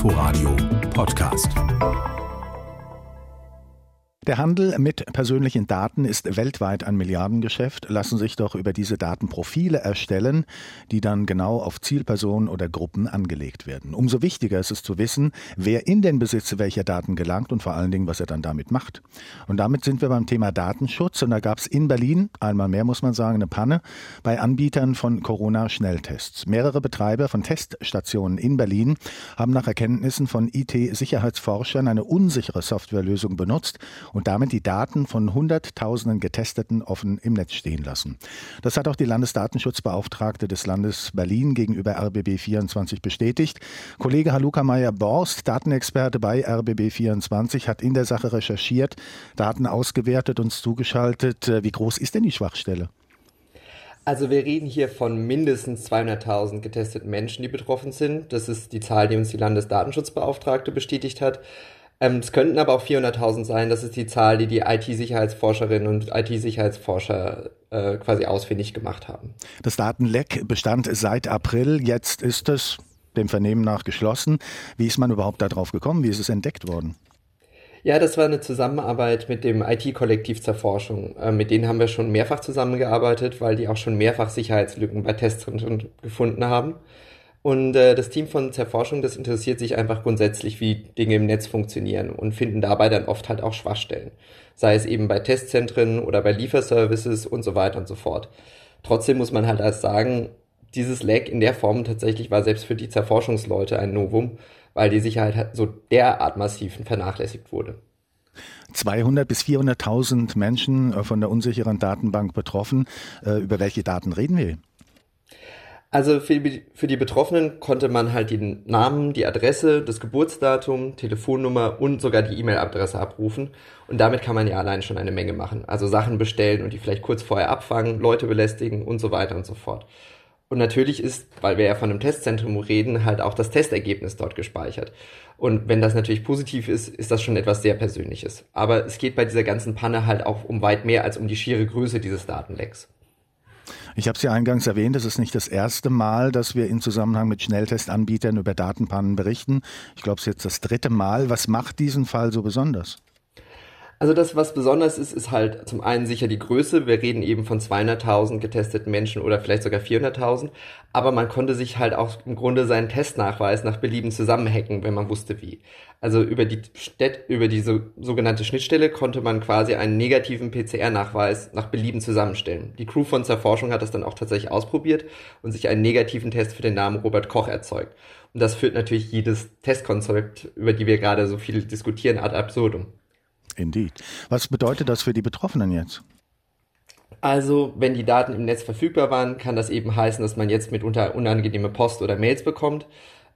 Inforadio Podcast. Der Handel mit persönlichen Daten ist weltweit ein Milliardengeschäft. Lassen sich doch über diese Daten Profile erstellen, die dann genau auf Zielpersonen oder Gruppen angelegt werden. Umso wichtiger ist es zu wissen, wer in den Besitz welcher Daten gelangt und vor allen Dingen, was er dann damit macht. Und damit sind wir beim Thema Datenschutz. Und da gab es in Berlin, einmal mehr muss man sagen, eine Panne bei Anbietern von Corona-Schnelltests. Mehrere Betreiber von Teststationen in Berlin haben nach Erkenntnissen von IT-Sicherheitsforschern eine unsichere Softwarelösung benutzt und damit die Daten von Hunderttausenden Getesteten offen im Netz stehen lassen. Das hat auch die Landesdatenschutzbeauftragte des Landes Berlin gegenüber RBB24 bestätigt. Kollege Haluka Meyer-Borst, Datenexperte bei RBB24, hat in der Sache recherchiert, Daten ausgewertet, uns zugeschaltet. Wie groß ist denn die Schwachstelle? Also wir reden hier von mindestens 200.000 getesteten Menschen, die betroffen sind. Das ist die Zahl, die uns die Landesdatenschutzbeauftragte bestätigt hat. Ähm, es könnten aber auch 400.000 sein. Das ist die Zahl, die die IT-Sicherheitsforscherinnen und IT-Sicherheitsforscher äh, quasi ausfindig gemacht haben. Das Datenleck bestand seit April. Jetzt ist es dem Vernehmen nach geschlossen. Wie ist man überhaupt darauf gekommen? Wie ist es entdeckt worden? Ja, das war eine Zusammenarbeit mit dem IT-Kollektiv zur Forschung. Äh, mit denen haben wir schon mehrfach zusammengearbeitet, weil die auch schon mehrfach Sicherheitslücken bei Tests gefunden haben. Und äh, das Team von Zerforschung, das interessiert sich einfach grundsätzlich, wie Dinge im Netz funktionieren und finden dabei dann oft halt auch Schwachstellen. Sei es eben bei Testzentren oder bei Lieferservices und so weiter und so fort. Trotzdem muss man halt erst sagen, dieses Lag in der Form tatsächlich war selbst für die Zerforschungsleute ein Novum, weil die Sicherheit halt so derart massiv vernachlässigt wurde. 200 bis 400.000 Menschen äh, von der unsicheren Datenbank betroffen. Äh, über welche Daten reden wir? Also für die, für die Betroffenen konnte man halt den Namen, die Adresse, das Geburtsdatum, Telefonnummer und sogar die E-Mail-Adresse abrufen. Und damit kann man ja allein schon eine Menge machen. Also Sachen bestellen und die vielleicht kurz vorher abfangen, Leute belästigen und so weiter und so fort. Und natürlich ist, weil wir ja von einem Testzentrum reden, halt auch das Testergebnis dort gespeichert. Und wenn das natürlich positiv ist, ist das schon etwas sehr Persönliches. Aber es geht bei dieser ganzen Panne halt auch um weit mehr als um die schiere Größe dieses Datenlecks. Ich habe es ja eingangs erwähnt, es ist nicht das erste Mal, dass wir im Zusammenhang mit Schnelltestanbietern über Datenpannen berichten. Ich glaube, es ist jetzt das dritte Mal. Was macht diesen Fall so besonders? Also das, was besonders ist, ist halt zum einen sicher die Größe. Wir reden eben von 200.000 getesteten Menschen oder vielleicht sogar 400.000. Aber man konnte sich halt auch im Grunde seinen Testnachweis nach Belieben zusammenhacken, wenn man wusste wie. Also über die, Städt, über diese sogenannte Schnittstelle konnte man quasi einen negativen PCR-Nachweis nach Belieben zusammenstellen. Die Crew von Zerforschung hat das dann auch tatsächlich ausprobiert und sich einen negativen Test für den Namen Robert Koch erzeugt. Und das führt natürlich jedes Testkonzept, über die wir gerade so viel diskutieren, ad absurdum. Indeed. Was bedeutet das für die Betroffenen jetzt? Also, wenn die Daten im Netz verfügbar waren, kann das eben heißen, dass man jetzt mitunter unangenehme Post oder Mails bekommt.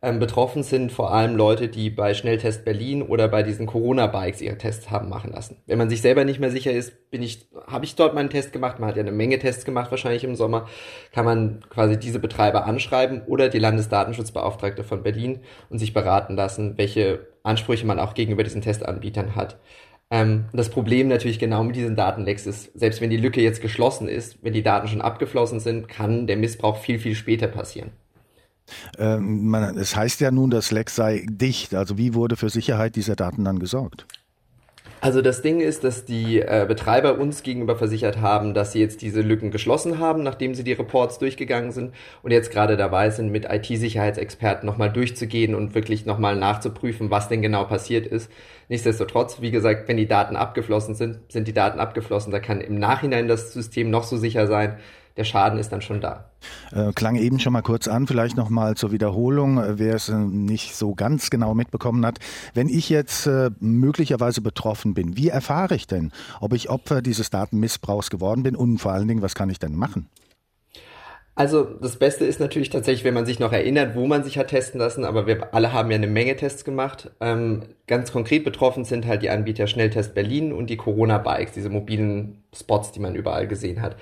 Ähm, betroffen sind vor allem Leute, die bei Schnelltest Berlin oder bei diesen Corona-Bikes ihre Tests haben machen lassen. Wenn man sich selber nicht mehr sicher ist, bin ich, habe ich dort meinen Test gemacht, man hat ja eine Menge Tests gemacht wahrscheinlich im Sommer, kann man quasi diese Betreiber anschreiben oder die Landesdatenschutzbeauftragte von Berlin und sich beraten lassen, welche Ansprüche man auch gegenüber diesen Testanbietern hat. Ähm, das Problem natürlich genau mit diesen Datenlecks ist, selbst wenn die Lücke jetzt geschlossen ist, wenn die Daten schon abgeflossen sind, kann der Missbrauch viel, viel später passieren. Ähm, man, es heißt ja nun, das Leck sei dicht. Also wie wurde für Sicherheit dieser Daten dann gesorgt? Also das Ding ist, dass die äh, Betreiber uns gegenüber versichert haben, dass sie jetzt diese Lücken geschlossen haben, nachdem sie die Reports durchgegangen sind und jetzt gerade dabei sind, mit IT-Sicherheitsexperten nochmal durchzugehen und wirklich nochmal nachzuprüfen, was denn genau passiert ist. Nichtsdestotrotz, wie gesagt, wenn die Daten abgeflossen sind, sind die Daten abgeflossen. Da kann im Nachhinein das System noch so sicher sein der Schaden ist dann schon da. Äh, klang eben schon mal kurz an, vielleicht noch mal zur Wiederholung, äh, wer es äh, nicht so ganz genau mitbekommen hat. Wenn ich jetzt möglicherweise betroffen bin, wie erfahre ich denn, ob ich Opfer dieses Datenmissbrauchs geworden bin und vor allen Dingen, was kann ich denn machen? Also das Beste ist natürlich tatsächlich, wenn man sich noch erinnert, wo man sich hat testen lassen, aber wir alle haben ja eine Menge Tests gemacht. Ähm, ganz konkret betroffen sind halt die Anbieter Schnelltest Berlin und die Corona-Bikes, diese mobilen Spots, die man überall gesehen hat.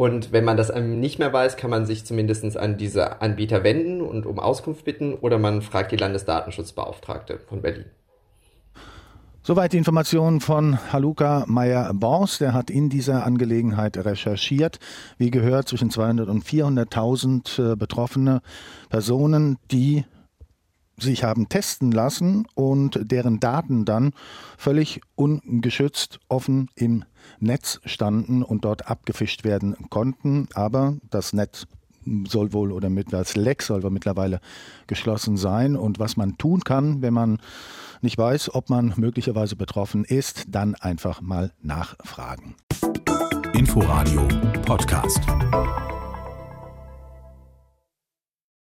Und wenn man das nicht mehr weiß, kann man sich zumindest an diese Anbieter wenden und um Auskunft bitten oder man fragt die Landesdatenschutzbeauftragte von Berlin. Soweit die Informationen von Haluka Meyer-Bors. Der hat in dieser Angelegenheit recherchiert. Wie gehört, zwischen 200 und 400.000 äh, betroffene Personen, die sich haben testen lassen und deren Daten dann völlig ungeschützt offen im Netz standen und dort abgefischt werden konnten. Aber das Netz soll wohl oder mit das Leck soll wohl mittlerweile geschlossen sein. Und was man tun kann, wenn man nicht weiß, ob man möglicherweise betroffen ist, dann einfach mal nachfragen. Inforadio Podcast.